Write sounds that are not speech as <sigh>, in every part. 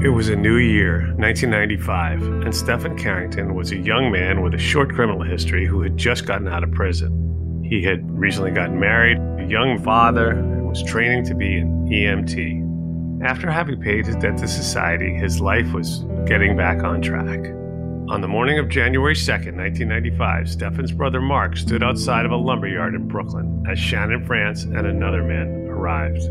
It was a new year, 1995, and Stephen Carrington was a young man with a short criminal history who had just gotten out of prison. He had recently gotten married, a young father, and was training to be an EMT. After having paid his debt to society, his life was getting back on track. On the morning of January 2nd, 1995, Stephen's brother Mark stood outside of a lumberyard in Brooklyn as Shannon France and another man arrived.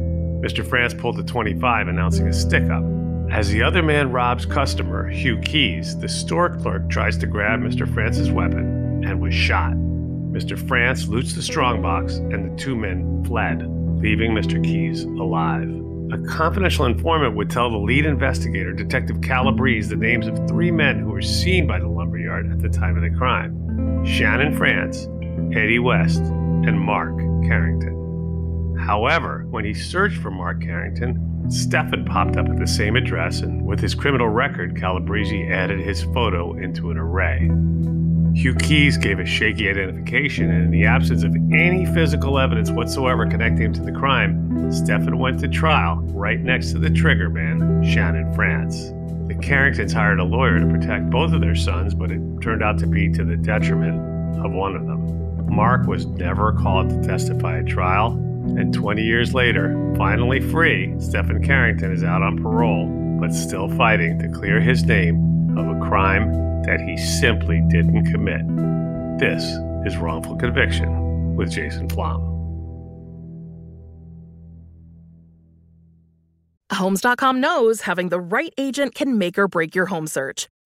Mr. France pulled a 25, announcing a stick up. As the other man robs customer, Hugh Keys, the store clerk tries to grab Mr. France's weapon and was shot. Mr. France loots the strongbox and the two men fled, leaving Mr. Keys alive. A confidential informant would tell the lead investigator, Detective Calabrese, the names of three men who were seen by the lumberyard at the time of the crime Shannon France, Eddie West, and Mark Carrington. However, when he searched for Mark Carrington, Stefan popped up at the same address, and with his criminal record, Calabrese added his photo into an array. Hugh Keys gave a shaky identification, and in the absence of any physical evidence whatsoever connecting him to the crime, Stefan went to trial right next to the trigger man, Shannon France. The Carringtons hired a lawyer to protect both of their sons, but it turned out to be to the detriment of one of them. Mark was never called to testify at trial, and 20 years later, finally free, Stephen Carrington is out on parole, but still fighting to clear his name of a crime that he simply didn't commit. This is Wrongful Conviction with Jason Flom. Homes.com knows having the right agent can make or break your home search.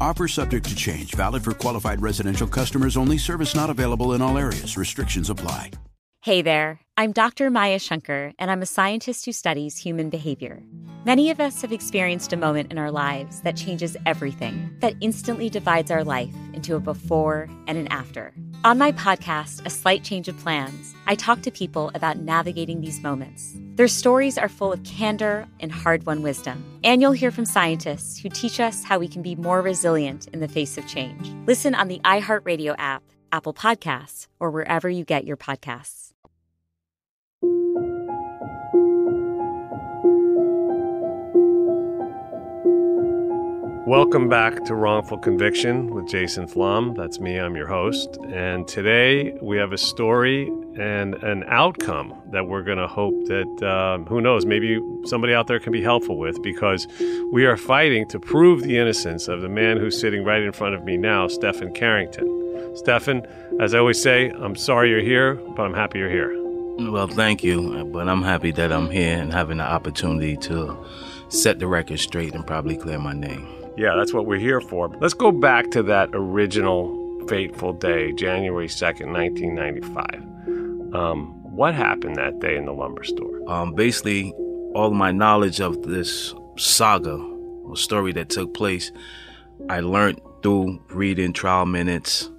Offer subject to change, valid for qualified residential customers only, service not available in all areas. Restrictions apply. Hey there, I'm Dr. Maya Shankar, and I'm a scientist who studies human behavior. Many of us have experienced a moment in our lives that changes everything, that instantly divides our life into a before and an after. On my podcast, A Slight Change of Plans, I talk to people about navigating these moments. Their stories are full of candor and hard won wisdom. And you'll hear from scientists who teach us how we can be more resilient in the face of change. Listen on the iHeartRadio app, Apple Podcasts, or wherever you get your podcasts. Welcome back to Wrongful Conviction with Jason Flom. That's me, I'm your host. And today we have a story and an outcome that we're going to hope that, um, who knows, maybe somebody out there can be helpful with because we are fighting to prove the innocence of the man who's sitting right in front of me now, Stephen Carrington. Stephen, as I always say, I'm sorry you're here, but I'm happy you're here. Well, thank you, but I'm happy that I'm here and having the opportunity to set the record straight and probably clear my name. Yeah, that's what we're here for. Let's go back to that original fateful day, January 2nd, 1995. Um, what happened that day in the lumber store? Um, basically, all my knowledge of this saga, a story that took place, I learned through reading trial minutes,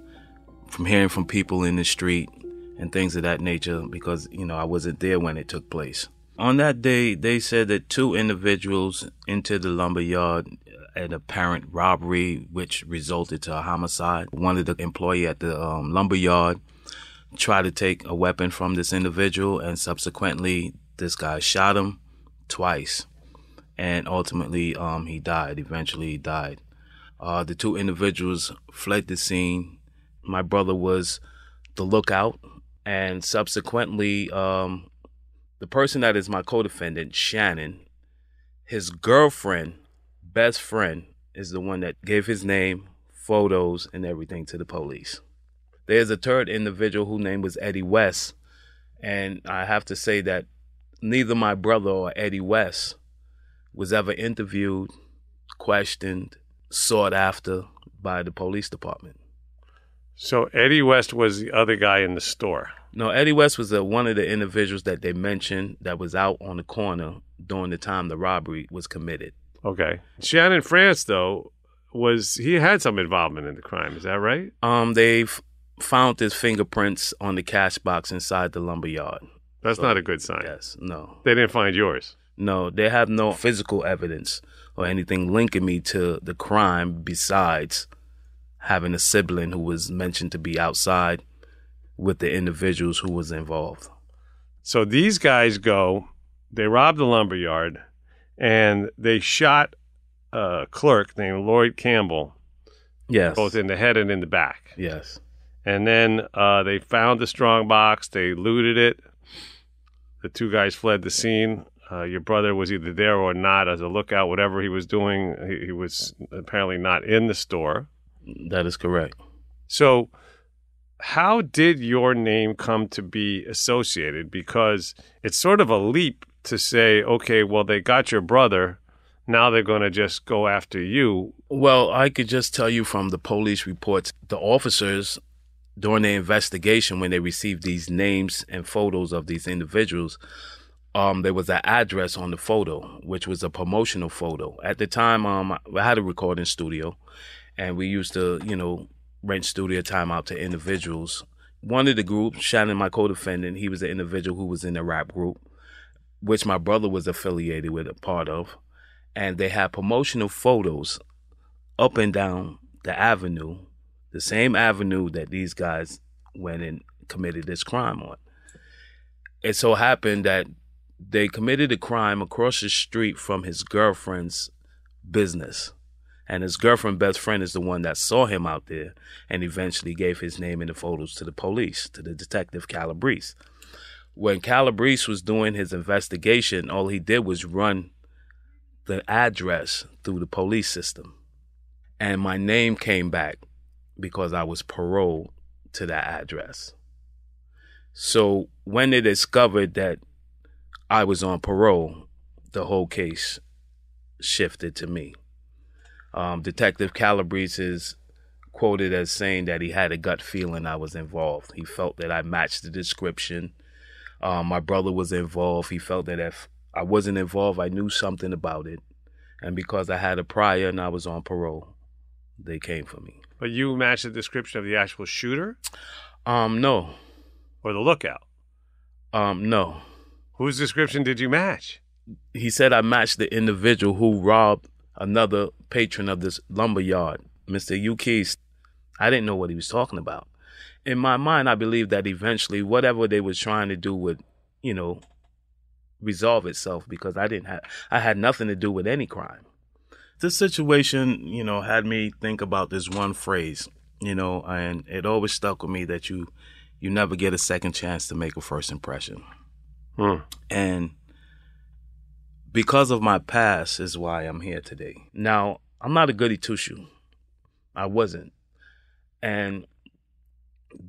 from hearing from people in the street, and things of that nature because, you know, I wasn't there when it took place. On that day, they said that two individuals entered the lumber yard an apparent robbery, which resulted to a homicide. One of the employee at the um, lumber yard tried to take a weapon from this individual, and subsequently, this guy shot him, twice, and ultimately, um, he died. Eventually, he died. Uh, the two individuals fled the scene. My brother was the lookout, and subsequently, um, the person that is my co-defendant, Shannon, his girlfriend, best friend, is the one that gave his name, photos, and everything to the police. There's a third individual whose name was Eddie West, and I have to say that neither my brother or Eddie West was ever interviewed, questioned, sought after by the police department. So Eddie West was the other guy in the store. No, Eddie West was the, one of the individuals that they mentioned that was out on the corner during the time the robbery was committed. Okay. Shannon France, though, was he had some involvement in the crime? Is that right? Um, they've found his fingerprints on the cash box inside the lumber yard. That's So, not a good sign. Yes, no, They didn't find yours. no. They have no physical evidence or anything linking me to the crime besides having a sibling who was mentioned to be outside with the individuals who was involved. So these guys go, they rob the lumber yard, and they shot a clerk named Lloyd Campbell, Yes, both in the head and in the back. yes, And then uh, they found the strong box. They looted it. The two guys fled the scene. Uh, your brother was either there or not as a lookout. Whatever he was doing, he, he was apparently not in the store. that is correct. So, how did your name come to be associated? Because it's sort of a leap to say, okay, well, they got your brother. Now they're going to just go after you. Well, I could just tell you from the police reports, the officers during the investigation, when they received these names and photos of these individuals, um, there was an address on the photo, which was a promotional photo. At the time, um, I had a recording studio, and we used to, you know, rent studio time out to individuals. One of the groups, Shannon, my co-defendant, he was an individual who was in the rap group, which my brother was affiliated with, a part of, and they had promotional photos up and down the avenue, the same avenue that these guys went and committed this crime on. It so happened that they committed a crime across the street from his girlfriend's business. And his girlfriend best friend is the one that saw him out there and eventually gave his name and the photos to the police, to the detective Calabrese. When Calabrese was doing his investigation, all he did was run the address through the police system. And my name came back because I was paroled to that address. So when they discovered that I was on parole, the whole case shifted to me. Um, Detective Calabrese is quoted as saying that he had a gut feeling I was involved. He felt that I matched the description. Um, my brother was involved. He felt that if I wasn't involved, I knew something about it. And because I had a prior and I was on parole, they came for me. But you matched the description of the actual shooter Um, no. or the lookout. Um, no. Whose description did you match? He said I matched the individual who robbed another patron of this lumber yard, Mr. Ukis. I didn't know what he was talking about. In my mind, I believe that eventually whatever they were trying to do would, you know, resolve itself because I didn't have I had nothing to do with any crime. This situation, you know, had me think about this one phrase, you know, and it always stuck with me that you you never get a second chance to make a first impression. Hmm. And because of my past is why I'm here today. Now, I'm not a goody two shoe. I wasn't. And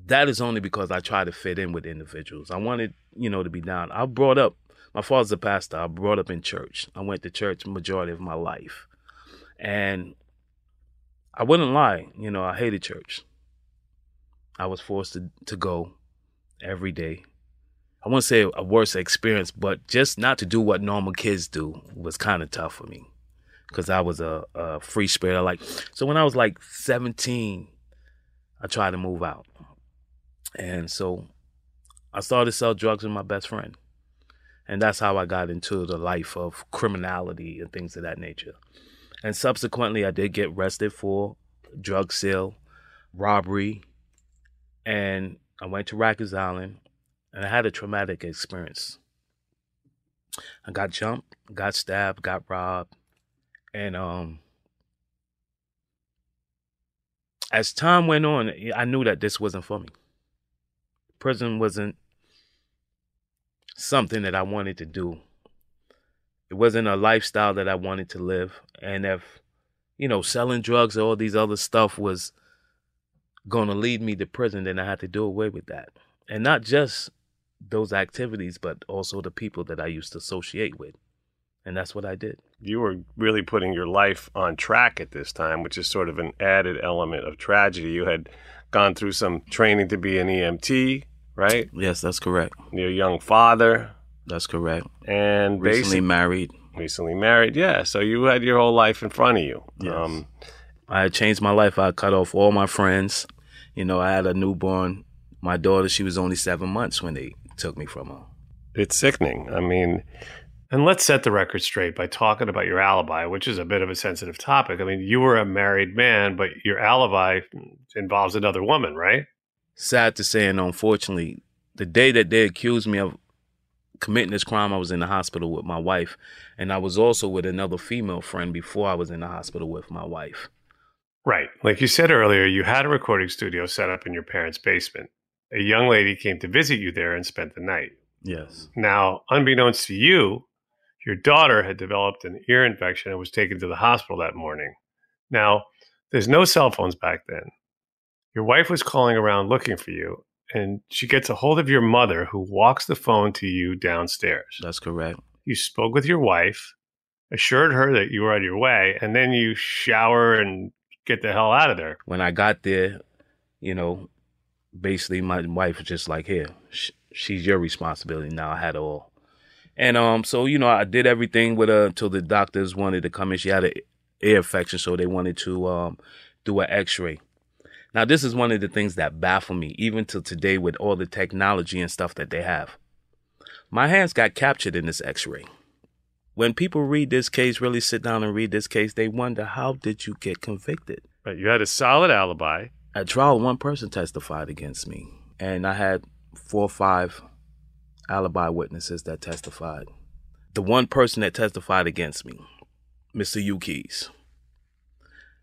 that is only because I try to fit in with individuals. I wanted, you know, to be down. I brought up, my father's a pastor. I brought up in church. I went to church majority of my life. And I wouldn't lie, you know, I hated church. I was forced to, to go every day. I wouldn't say a worse experience, but just not to do what normal kids do was kind of tough for me because I was a, a free spirit. I like so when I was like 17, I tried to move out, and so I started to sell drugs with my best friend, and that's how I got into the life of criminality and things of that nature. And subsequently, I did get arrested for drug sale, robbery, and I went to Rikers Island and I had a traumatic experience I got jumped, got stabbed, got robbed, and um, as time went on, I knew that this wasn't for me. Prison wasn't something that I wanted to do. It wasn't a lifestyle that I wanted to live, and if you know, selling drugs or all these other stuff was going to lead me to prison, then I had to do away with that. And not just those activities, but also the people that I used to associate with. And that's what I did. You were really putting your life on track at this time, which is sort of an added element of tragedy. You had gone through some training to be an EMT, right? Yes, that's correct. You're a young father. That's correct. And recently married recently married. Yeah, so you had your whole life in front of you. Yes. Um, I had changed my life. I cut off all my friends. You know, I had a newborn. My daughter, she was only seven months when they took me from her. It's sickening. I mean, and let's set the record straight by talking about your alibi, which is a bit of a sensitive topic. I mean, you were a married man, but your alibi involves another woman, right? Sad to say, and unfortunately, the day that they accused me of committing this crime, I was in the hospital with my wife, and I was also with another female friend before I was in the hospital with my wife. Right. Like you said earlier, you had a recording studio set up in your parents' basement. A young lady came to visit you there and spent the night. Yes. Now, unbeknownst to you, your daughter had developed an ear infection and was taken to the hospital that morning. Now, there's no cell phones back then. Your wife was calling around looking for you, and she gets a hold of your mother who walks the phone to you downstairs. That's correct. You spoke with your wife, assured her that you were on your way, and then you shower and get the hell out of there. When I got there, you know, basically my wife was just like, "Here, sh- she's your responsibility now." I had it all, and um, so you know, I did everything with her until the doctors wanted to come in. She had an ear infection, so they wanted to um do an X-ray. Now, this is one of the things that baffle me, even till today, with all the technology and stuff that they have. My hands got captured in this x ray. When people read this case, really sit down and read this case, they wonder how did you get convicted? But you had a solid alibi. At trial, one person testified against me, and I had four or five alibi witnesses that testified. The one person that testified against me, Mr. Ukes,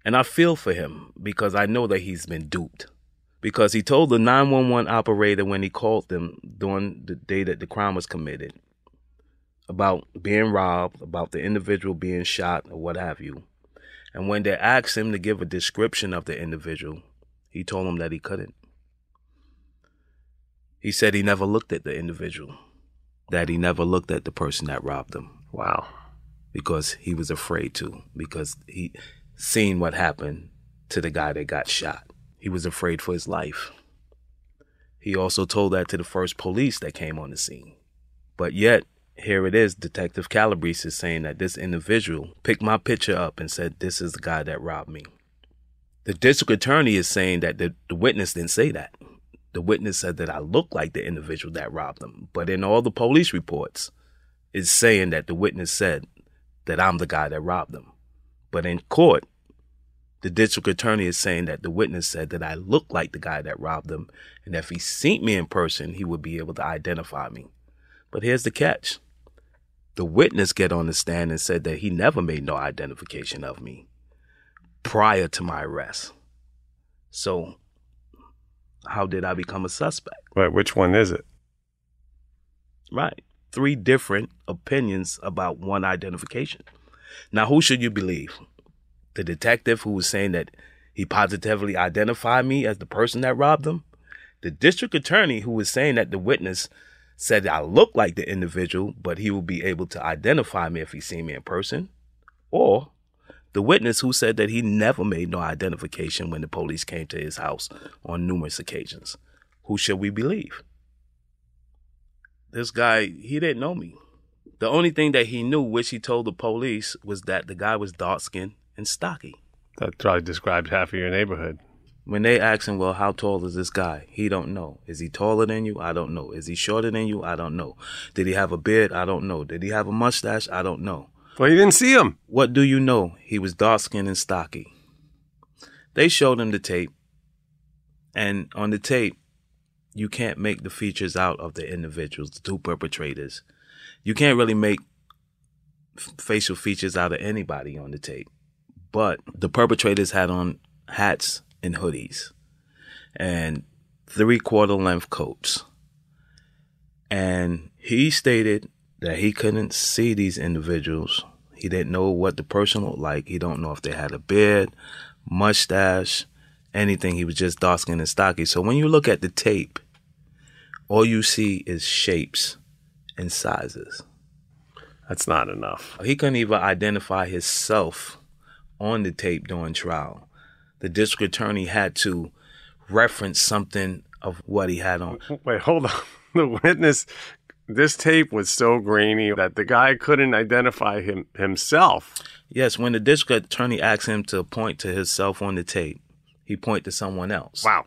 and I feel for him because I know that he's been duped. Because he told the 911 operator when he called them during the day that the crime was committed about being robbed, about the individual being shot, or what have you. And when they asked him to give a description of the individual, he told them that he couldn't. He said he never looked at the individual, that he never looked at the person that robbed him. Wow. Because he was afraid to, because he seeing what happened to the guy that got shot. He was afraid for his life. He also told that to the first police that came on the scene. But yet, here it is, Detective Calabrese is saying that this individual picked my picture up and said, This is the guy that robbed me. The district attorney is saying that the, the witness didn't say that. The witness said that I look like the individual that robbed him. But in all the police reports, it's saying that the witness said that I'm the guy that robbed him. But in court, the district attorney is saying that the witness said that I look like the guy that robbed them, and if he seen me in person, he would be able to identify me. But here's the catch. The witness get on the stand and said that he never made no identification of me prior to my arrest. So how did I become a suspect? Right, which one is it? Right. Three different opinions about one identification. Now, who should you believe? The detective who was saying that he positively identified me as the person that robbed him? The district attorney who was saying that the witness said I look like the individual, but he will be able to identify me if he seen me in person? Or the witness who said that he never made no identification when the police came to his house on numerous occasions? Who should we believe? This guy, he didn't know me. The only thing that he knew, which he told the police, was that the guy was dark skinned and stocky. That probably describes half of your neighborhood. When they ask him, well, how tall is this guy? He don't know. Is he taller than you? I don't know. Is he shorter than you? I don't know. Did he have a beard? I don't know. Did he have a mustache? I don't know. Well, you didn't see him. What do you know? He was dark skinned and stocky. They showed him the tape, and on the tape, you can't make the features out of the individuals, the two perpetrators. You can't really make f- facial features out of anybody on the tape. But the perpetrators had on hats and hoodies and three quarter length coats. And he stated that he couldn't see these individuals. He didn't know what the person looked like. He don't know if they had a beard, mustache, anything. He was just dark skinned and stocky. So when you look at the tape, all you see is shapes and sizes. That's not enough. He couldn't even identify himself on the tape during trial. The district attorney had to reference something of what he had on. <laughs> Wait, hold on. <laughs> The witness, this tape was so grainy that the guy couldn't identify him himself. Yes, when the district attorney asked him to point to himself on the tape, he pointed to someone else. Wow.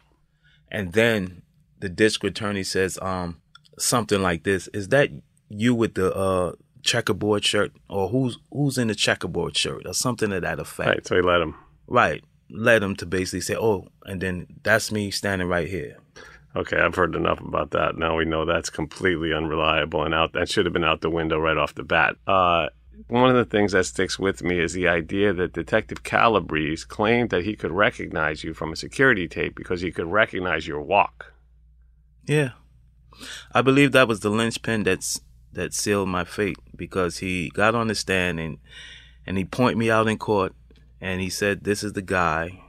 And then the district attorney says, um, something like this: "Is that you with the uh checkerboard shirt, or who's who's in the checkerboard shirt, or something to that effect?" Right. So he let him. Right. Led him to basically say, "Oh," and then that's me standing right here. Okay, I've heard enough about that. Now we know that's completely unreliable and out. That should have been out the window right off the bat. Uh, one of the things that sticks with me is the idea that Detective Calabrese claimed that he could recognize you from a security tape because he could recognize your walk. Yeah, I believe that was the linchpin that's that sealed my fate because he got on the stand and and he pointed me out in court and he said, "This is the guy."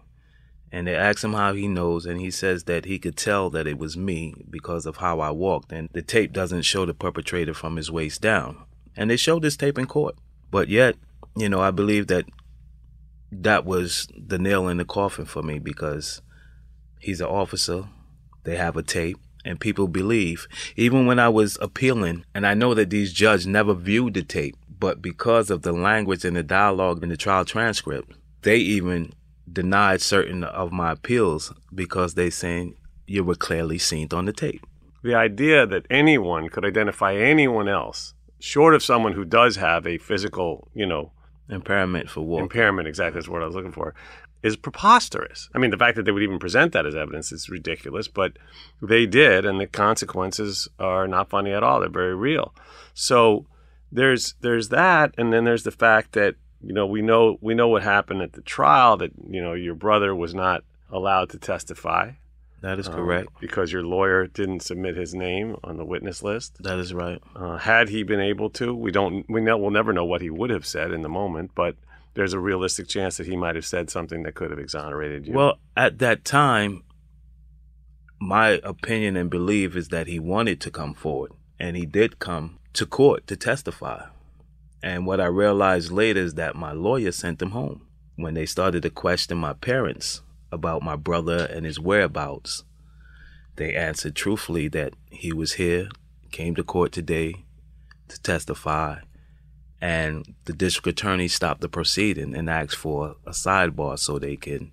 And they asked him how he knows, and he says that he could tell that it was me because of how I walked. And the tape doesn't show the perpetrator from his waist down. And they showed this tape in court. But yet, you know, I believe that that was the nail in the coffin for me because he's an officer. They have a tape, and people believe. Even when I was appealing, and I know that these judges never viewed the tape, but because of the language and the dialogue in the trial transcript, they even denied certain of my appeals because they saying you were clearly seen on the tape. The idea that anyone could identify anyone else, short of someone who does have a physical, you know, Impairment for walking. impairment, exactly is what I was looking for, is preposterous. I mean, the fact that they would even present that as evidence is ridiculous, but they did, and the consequences are not funny at all. They're very real. So there's there's that, and then there's the fact that you know we know we know what happened at the trial that you know your brother was not allowed to testify that is um, correct. because your lawyer didn't submit his name on the witness list. that is right. Uh, had he been able to, we don't we know we'll never know what he would have said in the moment, but there's a realistic chance that he might have said something that could have exonerated you. Well, at that time, my opinion and belief is that he wanted to come forward, and he did come to court to testify. And what I realized later is that my lawyer sent him home. When they started to question my parents about my brother and his whereabouts, they answered truthfully that he was here, came to court today to testify, and the district attorney stopped the proceeding and asked for a sidebar so they can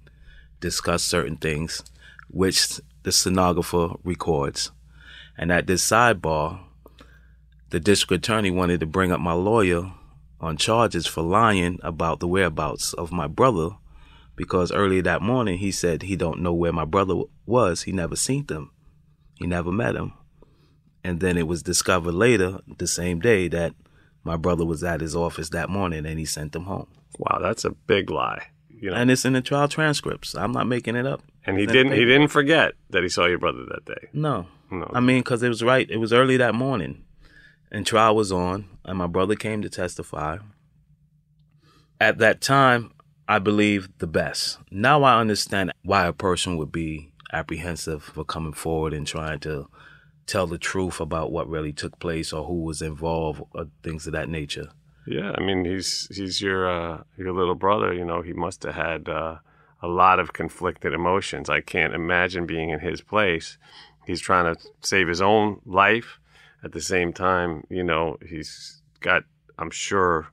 discuss certain things, which the stenographer records. And at this sidebar, the district attorney wanted to bring up my lawyer on charges for lying about the whereabouts of my brother because earlier that morning he said he don't know where my brother was. He never seen him. He never met him. And then it was discovered later the same day that my brother was at his office that morning and he sent them home. wow, that's a big lie. You know, And it's in the trial transcripts. I'm not making it up. and he It's in the didn't he didn't forget that he saw your brother that day. No. No. I mean, because it was right. It was early that morning, and trial was on, and my brother came to testify. At that time, I believed the best. Now I understand why a person would be apprehensive for coming forward and trying to tell the truth about what really took place or who was involved or things of that nature. Yeah, I mean he's he's your uh, your little brother. You know, he must have had uh, a lot of conflicted emotions. I can't imagine being in his place. He's trying to save his own life. At the same time, you know, he's got, I'm sure,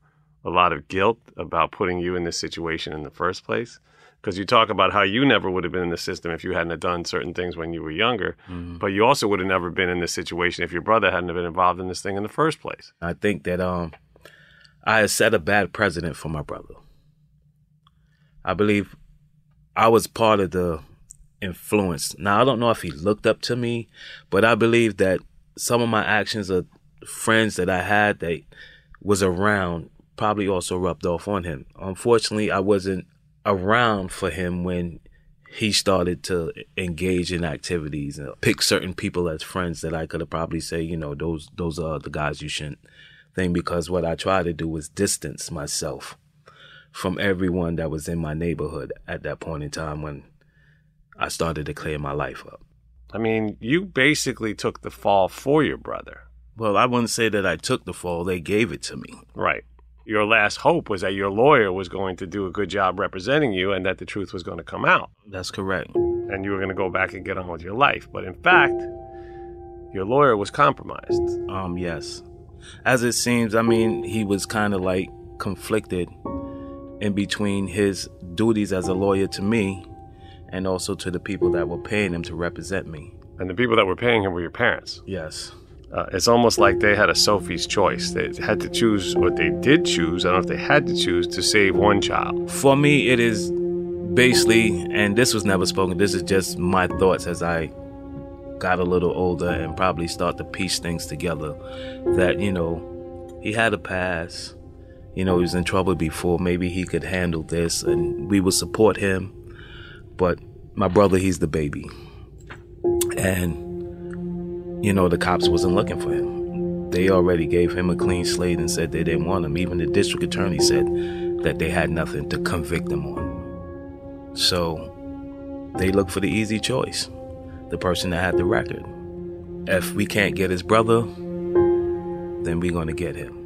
a lot of guilt about putting you in this situation in the first place. Because you talk about how you never would have been in the system if you hadn't have done certain things when you were younger, but you also would have never been in this situation if your brother hadn't have been involved in this thing in the first place. I think that um, I had set a bad precedent for my brother. I believe I was part of the influence. Now I don't know if he looked up to me, but I believe that some of my actions of friends that I had that was around probably also rubbed off on him. Unfortunately, I wasn't around for him when he started to engage in activities and pick certain people as friends that I could have probably say, you know, those those are the guys you shouldn't thing because what I tried to do was distance myself from everyone that was in my neighborhood at that point in time when I started to clear my life up. I mean, you basically took the fall for your brother. Well, I wouldn't say that I took the fall, they gave it to me. Right. Your last hope was that your lawyer was going to do a good job representing you and that the truth was going to come out. That's correct. And you were going to go back and get on with your life. But in fact, your lawyer was compromised. Um, yes. As it seems, I mean, he was kind of like conflicted in between his duties as a lawyer to me and also to the people that were paying him to represent me. And the people that were paying him were your parents. Yes. Uh, it's almost like they had a Sophie's choice. They had to choose, or they did choose, I don't know if they had to choose, to save one child. For me, it is basically, and this was never spoken, this is just my thoughts as I got a little older and probably start to piece things together that, you know, he had a past. You know, he was in trouble before. Maybe he could handle this and we would support him. But my brother, he's the baby. And, you know, the cops wasn't looking for him. They already gave him a clean slate and said they didn't want him. Even the district attorney said that they had nothing to convict him on. So they looked for the easy choice the person that had the record. If we can't get his brother, then we're going to get him.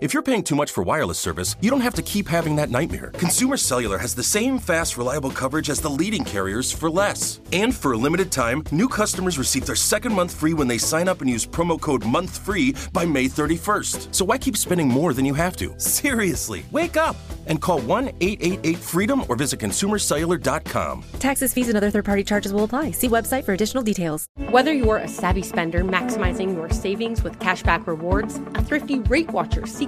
If you're paying too much for wireless service, you don't have to keep having that nightmare. Consumer Cellular has the same fast, reliable coverage as the leading carriers for less. And for a limited time, new customers receive their second month free when they sign up and use promo code MONTHFREE by May 31st. So why keep spending more than you have to? <laughs> Seriously, wake up and call 1 888 freedom or visit consumercellular.com. Taxes, fees, and other third party charges will apply. See website for additional details. Whether you're a savvy spender maximizing your savings with cashback rewards, a thrifty rate watcher seeking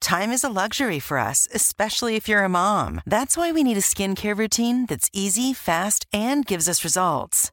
Time is a luxury for us, especially if you're a mom. That's why we need a skincare routine that's easy, fast, and gives us results.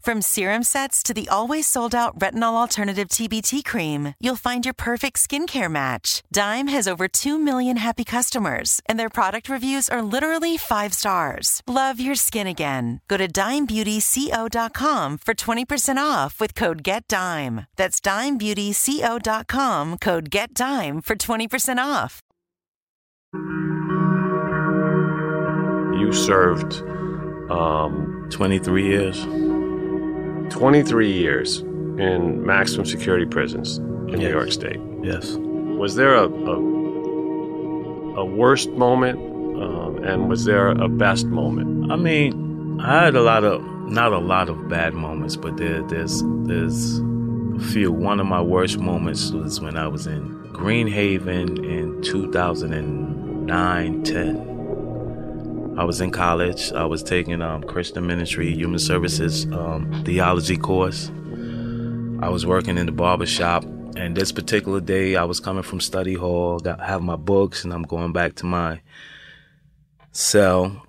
From serum sets to the always sold out retinol alternative TBT cream, you'll find your perfect skincare match. Dime has over 2 million happy customers, and their product reviews are literally five stars. Love your skin again. Go to dimebeautyco.com for 20% off with code GETDIME. That's dimebeautyco.com, code GETDIME for 20% off. You served um, 23 years. 23 years in maximum security prisons in New York State. Yes. Was there a a, a worst moment, um, and was there a best moment? I mean, I had a lot of not a lot of bad moments, but there, there's there's a few. One of my worst moments was when I was in Green Haven in 2009 10. I was in college. I was taking um, Christian Ministry, Human Services um, theology course. I was working in the barber shop, and this particular day, I was coming from study hall, got have my books, and I'm going back to my cell,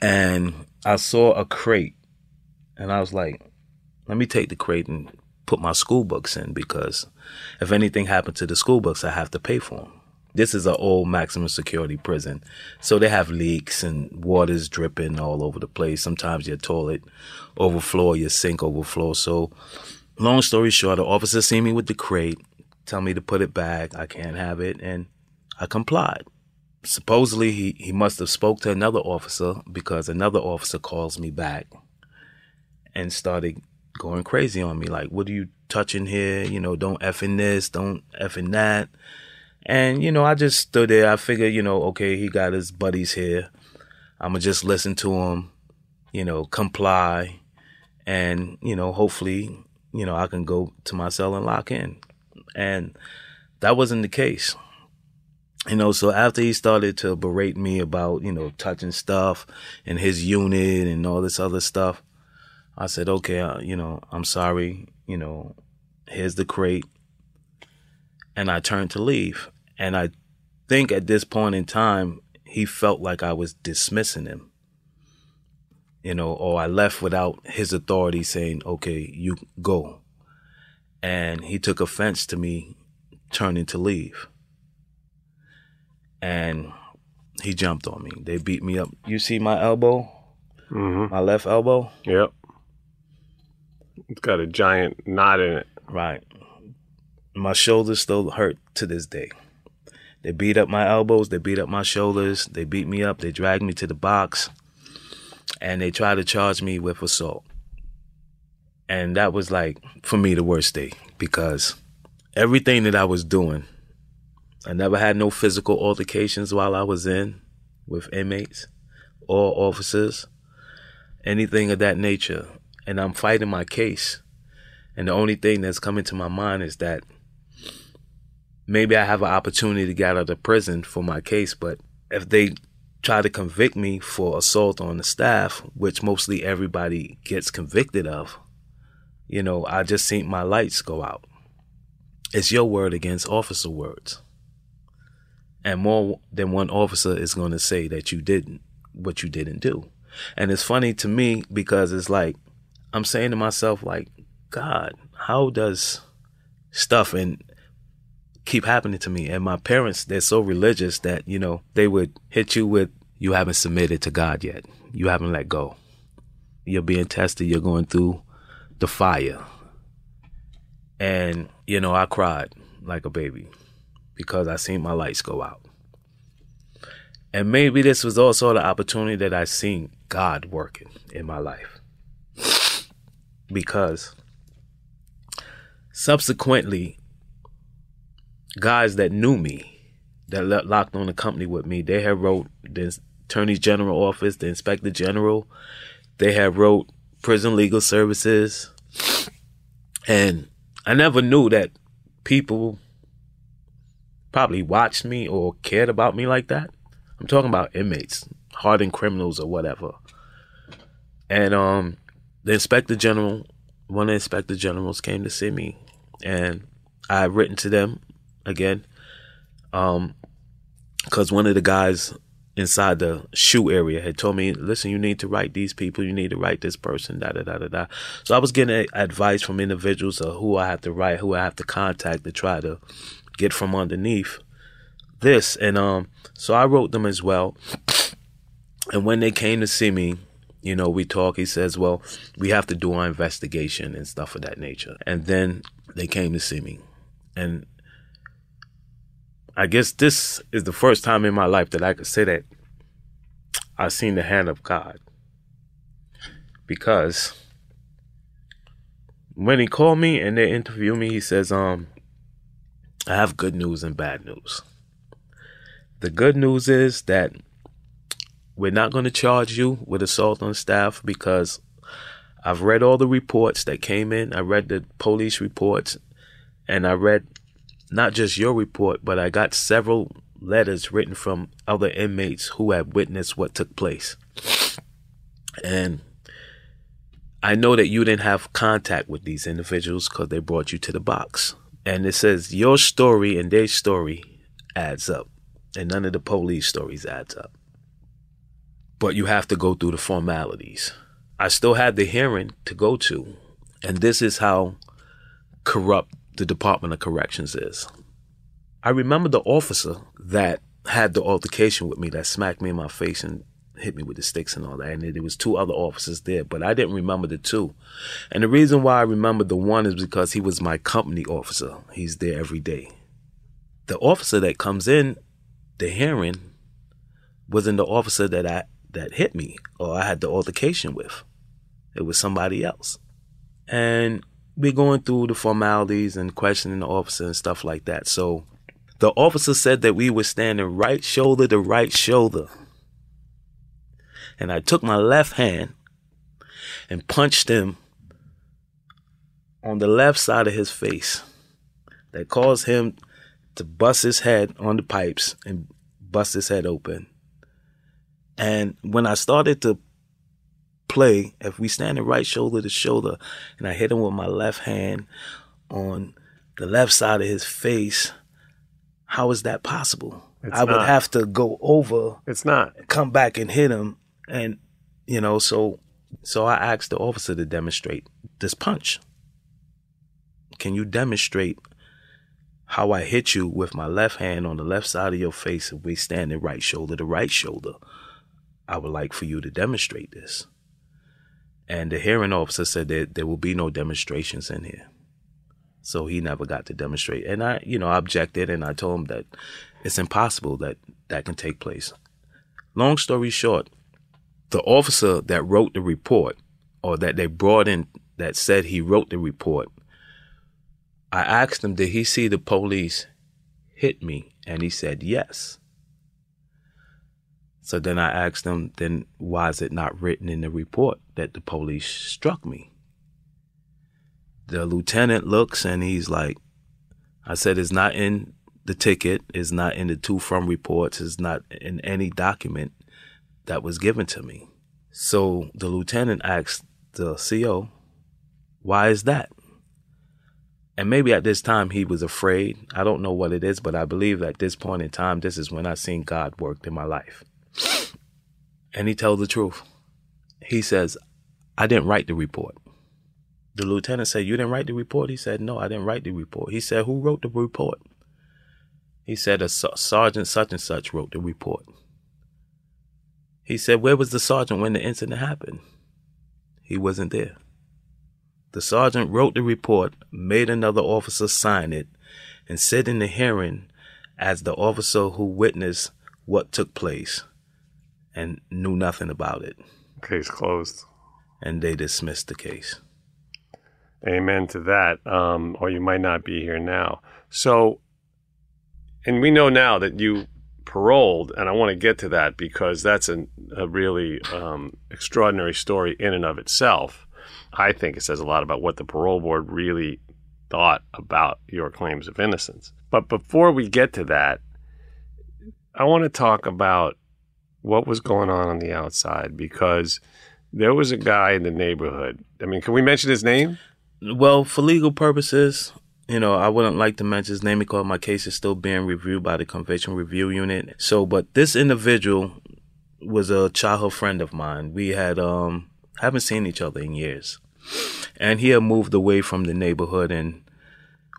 and I saw a crate, and I was like, "Let me take the crate and put my school books in because if anything happened to the school books, I have to pay for them." This is an old maximum security prison. So they have leaks and water's dripping all over the place. Sometimes your toilet overflow, your sink overflow. So long story short, the officer see me with the crate, tell me to put it back. I can't have it. And I complied. Supposedly he, he must have spoke to another officer because another officer calls me back and started going crazy on me. Like, what are you touching here? You know, don't F in this, don't F in that. And, you know, I just stood there. I figured, you know, okay, he got his buddies here. I'm going to just listen to him, you know, comply. And, you know, hopefully, you know, I can go to my cell and lock in. And that wasn't the case. You know, so after he started to berate me about, you know, touching stuff and his unit and all this other stuff, I said, okay, uh, you know, I'm sorry, you know, here's the crate. And I turned to leave. And I think at this point in time, he felt like I was dismissing him. You know, or I left without his authority saying, okay, you go. And he took offense to me turning to leave. And he jumped on me. They beat me up. You see my elbow? Mm-hmm. My left elbow? Yep. It's got a giant knot in it. Right. My shoulders still hurt to this day. They beat up my elbows, they beat up my shoulders, they beat me up, they dragged me to the box, and they tried to charge me with assault. And that was like, for me, the worst day because everything that I was doing, I never had no physical altercations while I was in with inmates or officers, anything of that nature. And I'm fighting my case. And the only thing that's coming to my mind is that maybe I have an opportunity to get out of prison for my case, but if they try to convict me for assault on the staff, which mostly everybody gets convicted of, you know, I just seen my lights go out. It's your word against officer words. And more than one officer is going to say that you didn't, what you didn't do. And it's funny to me because it's like, I'm saying to myself, like, God, how does stuff and keep happening to me? And my parents, they're so religious that, you know, they would hit you with, you haven't submitted to God yet. You haven't let go. You're being tested. You're going through the fire. And, you know, I cried like a baby because I seen my lights go out. And maybe this was also the opportunity that I seen God working in my life. Because subsequently, guys that knew me, that locked on the company with me, they had wrote the Attorney General office, the Inspector General, they had wrote prison legal services. And I never knew that people probably watched me or cared about me like that. I'm talking about inmates, hardened criminals or whatever. And um the inspector general, one of the inspector generals came to see me and I had written to them again. Um because one of the guys inside the SHU area had told me, listen, you need to write these people, you need to write this person, da da da da da. So I was getting advice from individuals of who I have to write, who I have to contact to try to get from underneath this. And um so I wrote them as well. And when they came to see me, you know, we talk, he says, Well, we have to do our investigation and stuff of that nature. And then they came to see me. And I guess this is the first time in my life that I could say that I've seen the hand of God. Because when he called me and they interviewed me, he says, um, I have good news and bad news. The good news is that we're not going to charge you with assault on staff because I've read all the reports that came in. I read the police reports and I read not just your report, but I got several letters written from other inmates who had witnessed what took place. And I know that you didn't have contact with these individuals because they brought you to the box. And it says your story and their story adds up, and none of the police stories adds up. But you have to go through the formalities. I still had the hearing to go to, and this is how corrupt the Department of Corrections is. I remember the officer that had the altercation with me that smacked me in my face and hit me with the sticks and all that. And there was two other officers there, but I didn't remember the two. And the reason why I remember the one is because he was my company officer. He's there every day. The officer that comes in the hearing wasn't the officer that I that hit me or I had the altercation with. It was somebody else. And we're going through the formalities and questioning the officer and stuff like that. So the officer said that we were standing right shoulder to right shoulder and I took my left hand and punched him on the left side of his face that caused him to bust his head on the pipes and bust his head open. And when I started to play, if we standing right shoulder to shoulder, and I hit him with my left hand on the left side of his face, how is that possible? It's I would have to go over, It's not. come back and hit him, and you know, so so I asked the officer to demonstrate this punch. Can you demonstrate how I hit you with my left hand on the left side of your face and we standing right shoulder to right shoulder? I would like for you to demonstrate this. And the hearing officer said that there will be no demonstrations in here. So he never got to demonstrate. And I, you know, I objected and I told him that it's impossible that that can take place. Long story short, the officer that wrote the report or that they brought in that said he wrote the report, I asked him, did he see the police hit me? And he said, yes. So then I asked them, then why is it not written in the report that the police struck me? The lieutenant looks and he's like, I said, it's not in the ticket, it's not in the two from reports, it's not in any document that was given to me. So the lieutenant asked the CO, why is that? And maybe at this time he was afraid. I don't know what it is, but I believe at this point in time, this is when I seen God worked in my life. And he told the truth. He says, I didn't write the report. The lieutenant said, You didn't write the report? He said, No, I didn't write the report. He said, Who wrote the report? He said, A sergeant such and such wrote the report. He said, Where was the sergeant when the incident happened? He wasn't there. The sergeant wrote the report, made another officer sign it, and said in the hearing as the officer who witnessed what took place and knew nothing about it. Case closed. And they dismissed the case. Amen to that. Um, or you might not be here now. So, and we know now that you paroled, and I want to get to that because that's an, a really um, extraordinary story in and of itself. I think it says a lot about what the parole board really thought about your claims of innocence. But before we get to that, I want to talk about what was going on on the outside because there was a guy in the neighborhood. I mean, can we mention his name? Well, for legal purposes, you know, I wouldn't like to mention his name because my case is still being reviewed by the Conviction Review Unit. So, but this individual was a childhood friend of mine. We had um haven't seen each other in years. And he had moved away from the neighborhood and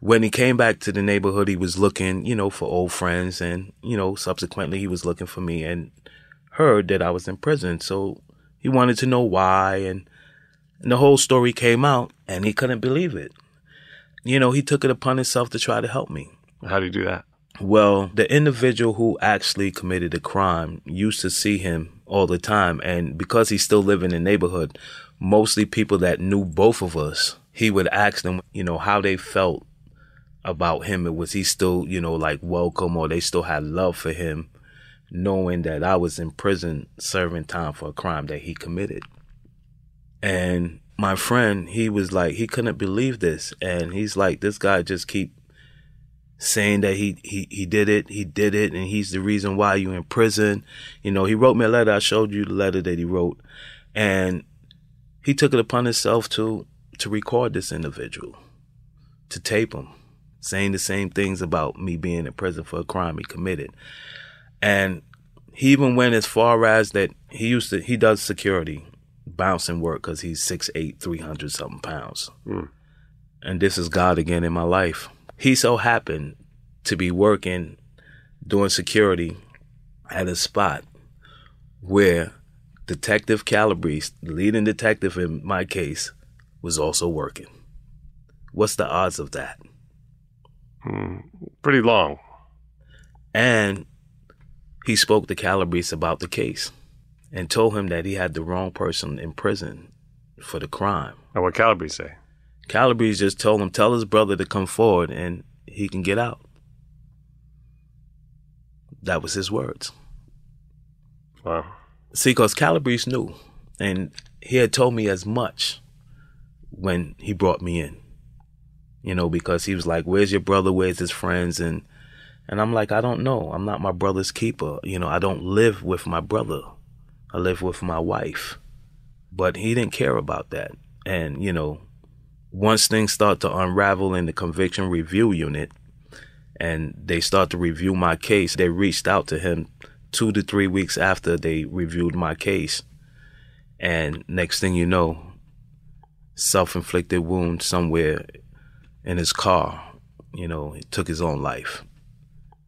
when he came back to the neighborhood, he was looking, you know, for old friends and, you know, subsequently he was looking for me and heard that I was in prison. So he wanted to know why and and the whole story came out and he couldn't believe it. You know, he took it upon himself to try to help me. How do you do that? Well, the individual who actually committed the crime used to see him all the time. And because he still lived in the neighborhood, mostly people that knew both of us he would ask them, you know, how they felt about him. Was he still, you know, like welcome or they still had love for him, knowing that I was in prison serving time for a crime that he committed. And my friend, he was like, he couldn't believe this. And he's like, this guy just keep saying that he, he, he did it, he did it, and he's the reason why you in prison. You know, he wrote me a letter. I showed you the letter that he wrote. And he took it upon himself to to record this individual, to tape him, saying the same things about me being in prison for a crime he committed. And he even went as far as that he used to, he does security, bouncing work because he's 6'8, 300 something pounds. Mm. And this is God again in my life. He so happened to be working, doing security at a spot where Detective Calabrese, the leading detective in my case, was also working. What's the odds of that? Mm, pretty long. And he spoke to Calabrese about the case and told him that he had the wrong person in prison for the crime. And what Calabrese say? Calabrese just told him, tell his brother to come forward and he can get out. That was his words. Wow. See, because Calabrese knew, and he had told me as much when he brought me in. You know, because he was like, "Where's your brother? Where's his friends?" and and I'm like, "I don't know. I'm not my brother's keeper. You know, I don't live with my brother. I live with my wife." But he didn't care about that. And, you know, once things start to unravel in the conviction review unit and they start to review my case, they reached out to him two to three weeks after they reviewed my case. And next thing you know, self inflicted wound somewhere in his car. You know, he took his own life.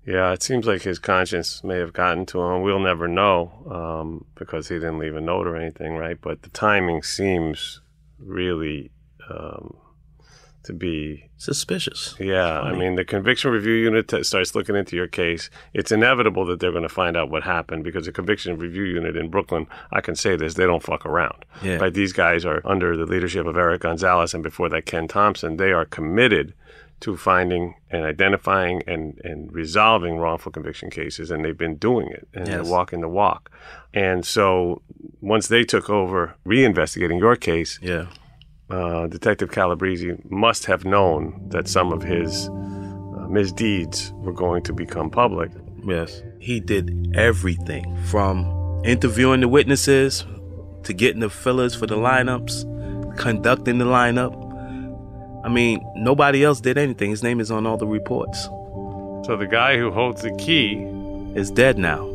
Yeah, it seems like his conscience may have gotten to him. We'll never know um, because he didn't leave a note or anything, right? But the timing seems really um, to be suspicious. Yeah, Funny. I mean, the conviction review unit t- starts looking into your case. It's inevitable that they're going to find out what happened because the conviction review unit in Brooklyn, I can say this, they don't fuck around. Yeah. Right? These guys are under the leadership of Eric Gonzalez and before that Ken Thompson. They are committed to finding and identifying and, and resolving wrongful conviction cases, and they've been doing it, and yes. they're walking the walk. And so once they took over reinvestigating your case, yeah. Uh, Detective Calabrese must have known that some of his uh, misdeeds were going to become public. Yes. He did everything from interviewing the witnesses to getting the fillers for the lineups, conducting the lineup, I mean, nobody else did anything. His name is on all the reports. So the guy who holds the key is dead now.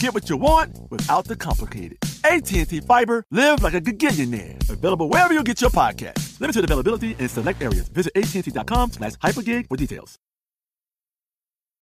Get what you want without the complicated. AT&T Fiber, live like a gigillionaire. Available wherever you get your podcast. Limited availability in select areas. Visit AT&T.com slash hypergig for details.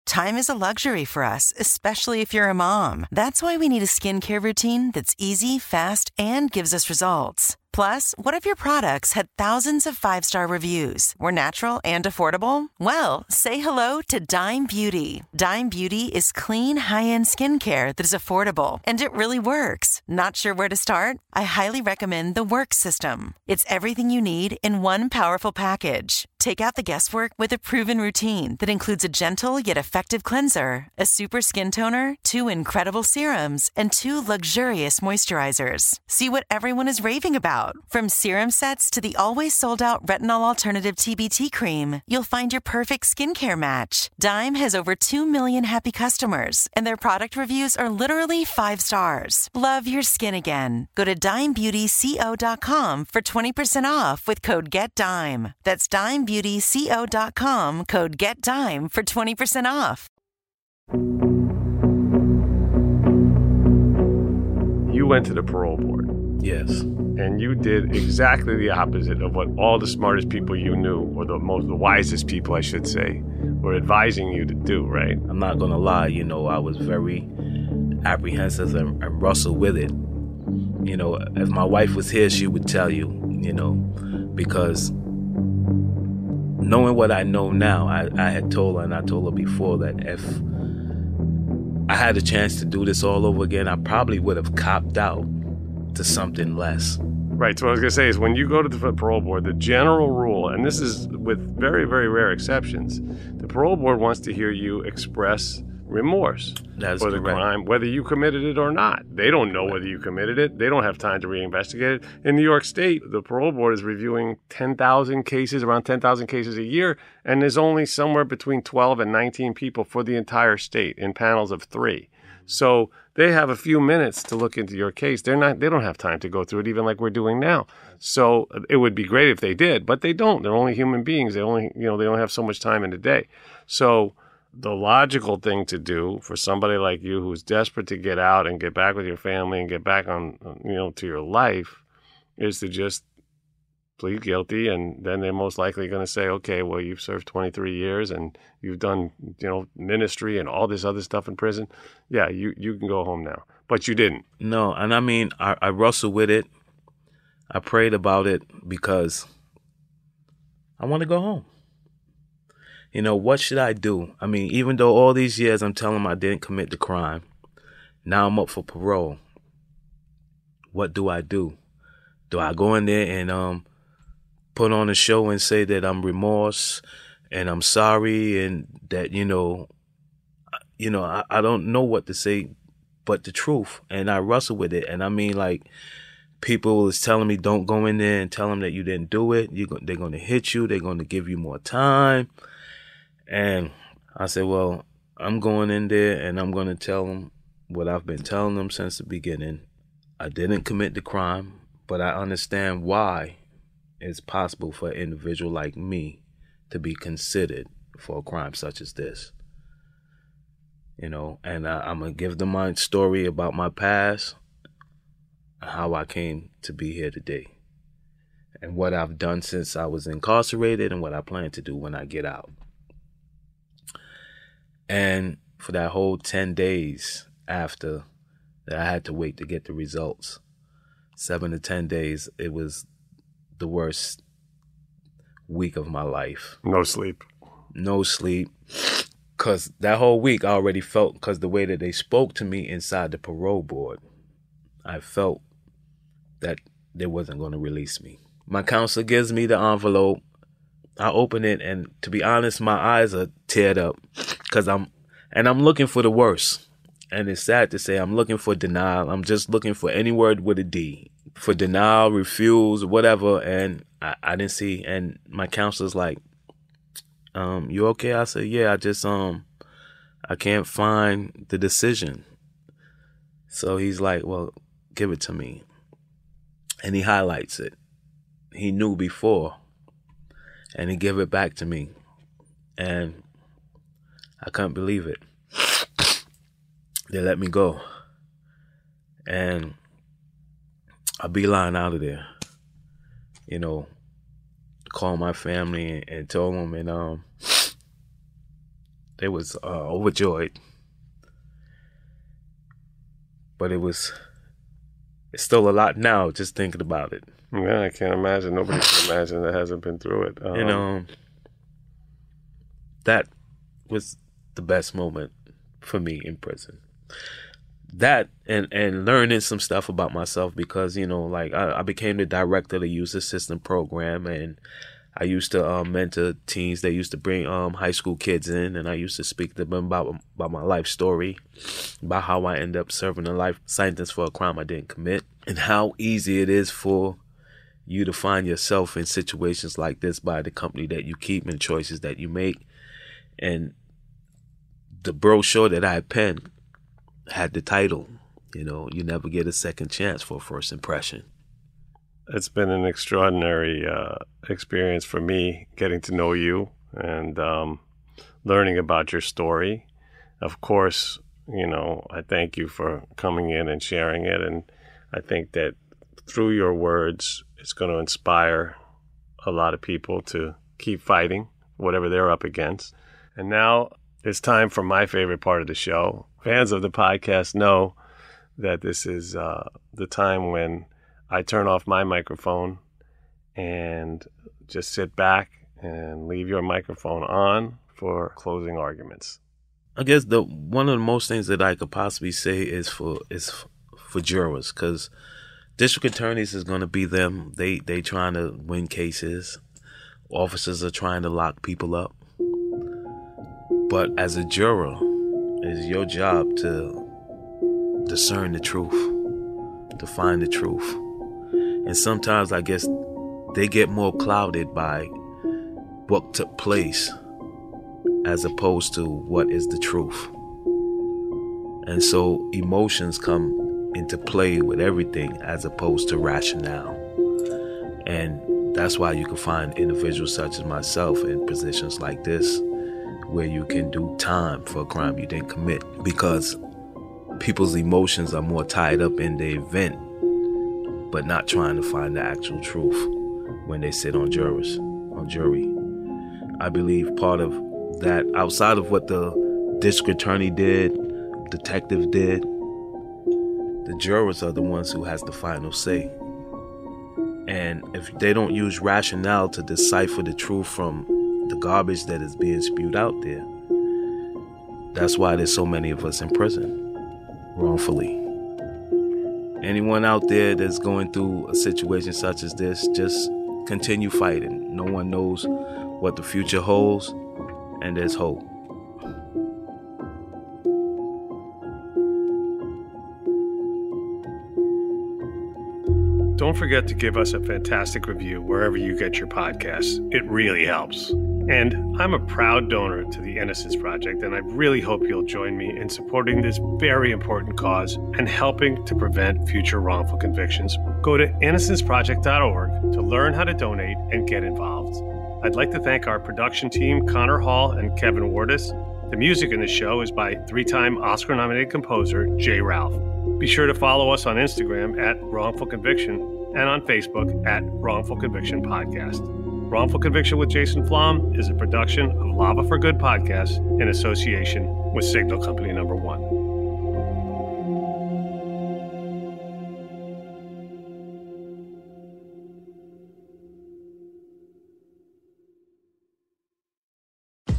Time is a luxury for us, especially if you're a mom. That's why we need a skincare routine that's easy, fast, and gives us results. Plus, what if your products had thousands of five star reviews, were natural and affordable? Well, say hello to Dime Beauty. Dime Beauty is clean, high end skincare that is affordable and it really works. Not sure where to start? I highly recommend the Work System. It's everything you need in one powerful package. Take out the guesswork with a proven routine that includes a gentle yet effective cleanser, a super skin toner, two incredible serums, and two luxurious moisturizers. See what everyone is raving about. From serum sets to the always sold out retinol alternative TBT cream, you'll find your perfect skincare match. Dime has over 2 million happy customers, and their product reviews are literally five stars. Love your skin again. Go to dimebeautyco.com for 20% off with code GETDIME. That's dimebeautyco.com, code GETDIME for 20% off. You went to the parole board. Yes. And you did exactly the opposite of what all the smartest people you knew, or the most the wisest people, I should say, were advising you to do, right? I'm not gonna lie, you know, I was very apprehensive and, and wrestled with it. You know, if my wife was here, she would tell you, you know, because knowing what I know now, I, I had told her and I told her before that if I had a chance to do this all over again, I probably would have copped out to something less. Right. So what I was going to say is when you go to the parole board, the general rule, and this is with very, very rare exceptions, the parole board wants to hear you express remorse That's for the correct. crime, whether you committed it or not. They don't know whether you committed it. They don't have time to reinvestigate it. In New York State, the parole board is reviewing 10,000 cases, around 10,000 cases a year, and there's only somewhere between 12 and 19 people for the entire state in panels of three. So they have a few minutes to look into your case. They're not. They don't have time to go through it, even like we're doing now. So it would be great if they did, but they don't. They're only human beings. They only, you know, they only have so much time in a day. So the logical thing to do for somebody like you who's desperate to get out and get back with your family and get back on, uh, you know, to your life, is to just plead guilty, and then they're most likely going to say, okay, well, you've served 23 years and you've done, you know, ministry and all this other stuff in prison. Yeah, you you can go home now, but you didn't. No, and I mean, I, I wrestled with it. I prayed about it because I want to go home. You know, what should I do? I mean, even though all these years I'm telling them I didn't commit the crime, now I'm up for parole. What do I do? Do I go in there and um put on a show and say that I'm remorse and I'm sorry and that you know you know I, I don't know what to say but the truth and I wrestle with it and I mean like people is telling me don't go in there and tell them that you didn't do it you they're going to hit you they're going to give you more time and I said well I'm going in there and I'm going to tell them what I've been telling them since the beginning I didn't commit the crime but I understand why it's possible for an individual like me to be considered for a crime such as this. You know, and I, I'm gonna give them my story about my past, how I came to be here today, and what I've done since I was incarcerated, and what I plan to do when I get out. And for that whole 10 days after that, I had to wait to get the results. Seven to 10 days, it was the worst week of my life. No sleep. No sleep. Cause that whole week I already felt cause the way that they spoke to me inside the parole board, I felt that they wasn't gonna release me. My counselor gives me the envelope. I open it and to be honest, my eyes are teared up. Cause I'm and I'm looking for the worst. And it's sad to say I'm looking for denial. I'm just looking for any word with a D for denial, refuse, whatever. And I, I didn't see. And my counselor's like, um, you okay? I said, yeah, I just, um, I can't find the decision. So he's like, well, give it to me. And he highlights it. He knew before and he gave it back to me. And I can't believe it. They let me go. And I beeline out of there. You know, call my family and, and told them, and um, they was uh, overjoyed. But it was, it's still a lot now just thinking about it. Yeah, I can't imagine. Nobody can <sighs> imagine that hasn't been through it. Um, and um, that was the best moment for me in prison. That and and learning some stuff about myself because you know, like I, I became the director of the youth assistant program, and I used to um, mentor teens. They used to bring um, high school kids in, and I used to speak to them about about my life story, about how I ended up serving a life sentence for a crime I didn't commit, and how easy it is for you to find yourself in situations like this by the company that you keep and choices that you make. And the brochure that I penned had the title, you know, you never get a second chance for a first impression. It's been an extraordinary uh, experience for me getting to know you and um, learning about your story. Of course, you know, I thank you for coming in and sharing it. And I think that through your words, it's going to inspire a lot of people to keep fighting whatever they're up against. And now it's time for my favorite part of the show. Fans of the podcast know that this is uh, the time when I turn off my microphone and just sit back and leave your microphone on for closing arguments. I guess the one of the most things that I could possibly say is for is for jurors because district attorneys is going to be them. They they trying to win cases. Officers are trying to lock people up. But as a juror, it's your job to discern the truth, to find the truth. And sometimes I guess they get more clouded by what took place as opposed to what is the truth. And so emotions come into play with everything as opposed to rationale. And that's why you can find individuals such as myself in positions like this where you can do time for a crime you didn't commit because people's emotions are more tied up in the event but not trying to find the actual truth when they sit on jurors on jury. I believe part of that outside of what the district attorney did, detective did, the jurors are the ones who has the final say. And if they don't use rationale to decipher the truth from the garbage that is being spewed out there, that's why there's so many of us in prison wrongfully. Anyone out there that's going through a situation such as this, just continue fighting. No one knows what the future holds, and there's hope. Don't forget to give us a fantastic review wherever you get your podcasts. It really helps. And I'm a proud donor to the Innocence Project, and I really hope you'll join me in supporting this very important cause and helping to prevent future wrongful convictions. Go to innocenceproject.org to learn how to donate and get involved. I'd like to thank our production team, Connor Hall and Kevin Wardis. The music in the show is by three time Oscar nominated composer J. Ralph. Be sure to follow us on Instagram at Wrongful Conviction and on Facebook at Wrongful Conviction Podcast. Wrongful Conviction with Jason Flom is a production of Lava for Good podcast in association with Signal Company Number One.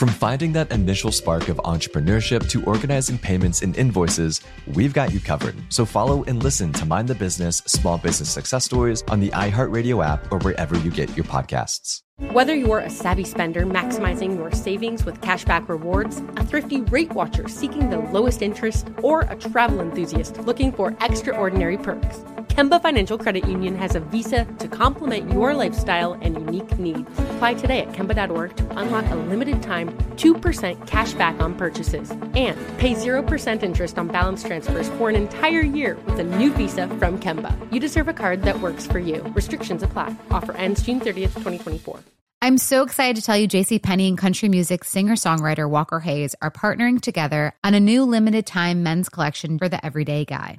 From finding that initial spark of entrepreneurship to organizing payments and invoices, we've got you covered. So follow and listen to Mind the Business Small Business Success Stories on the iHeartRadio app or wherever you get your podcasts. Whether you're a savvy spender maximizing your savings with cashback rewards, a thrifty rate watcher seeking the lowest interest, or a travel enthusiast looking for extraordinary perks, Kemba Financial Credit Union has a visa to complement your lifestyle and unique needs. Apply today at Kemba.org to unlock a limited time 2% cash back on purchases and pay 0% interest on balance transfers for an entire year with a new visa from Kemba. You deserve a card that works for you. Restrictions apply. Offer ends June 30th, 2024. I'm so excited to tell you JC Penney and country music singer-songwriter Walker Hayes are partnering together on a new limited time men's collection for the everyday guy.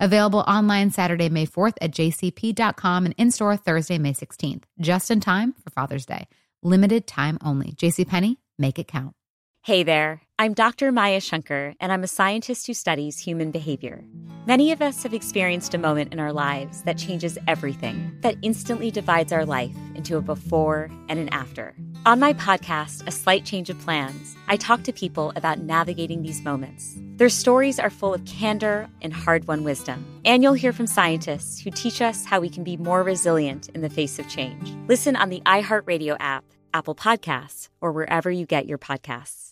Available online Saturday, May 4th at jcp.com and in store Thursday, May 16th, just in time for Father's Day. Limited time only. JCPenney, make it count. Hey there, I'm Dr. Maya Shankar, and I'm a scientist who studies human behavior. Many of us have experienced a moment in our lives that changes everything, that instantly divides our life into a before and an after. On my podcast, A Slight Change of Plans, I talk to people about navigating these moments. Their stories are full of candor and hard won wisdom. And you'll hear from scientists who teach us how we can be more resilient in the face of change. Listen on the iHeartRadio app, Apple Podcasts, or wherever you get your podcasts.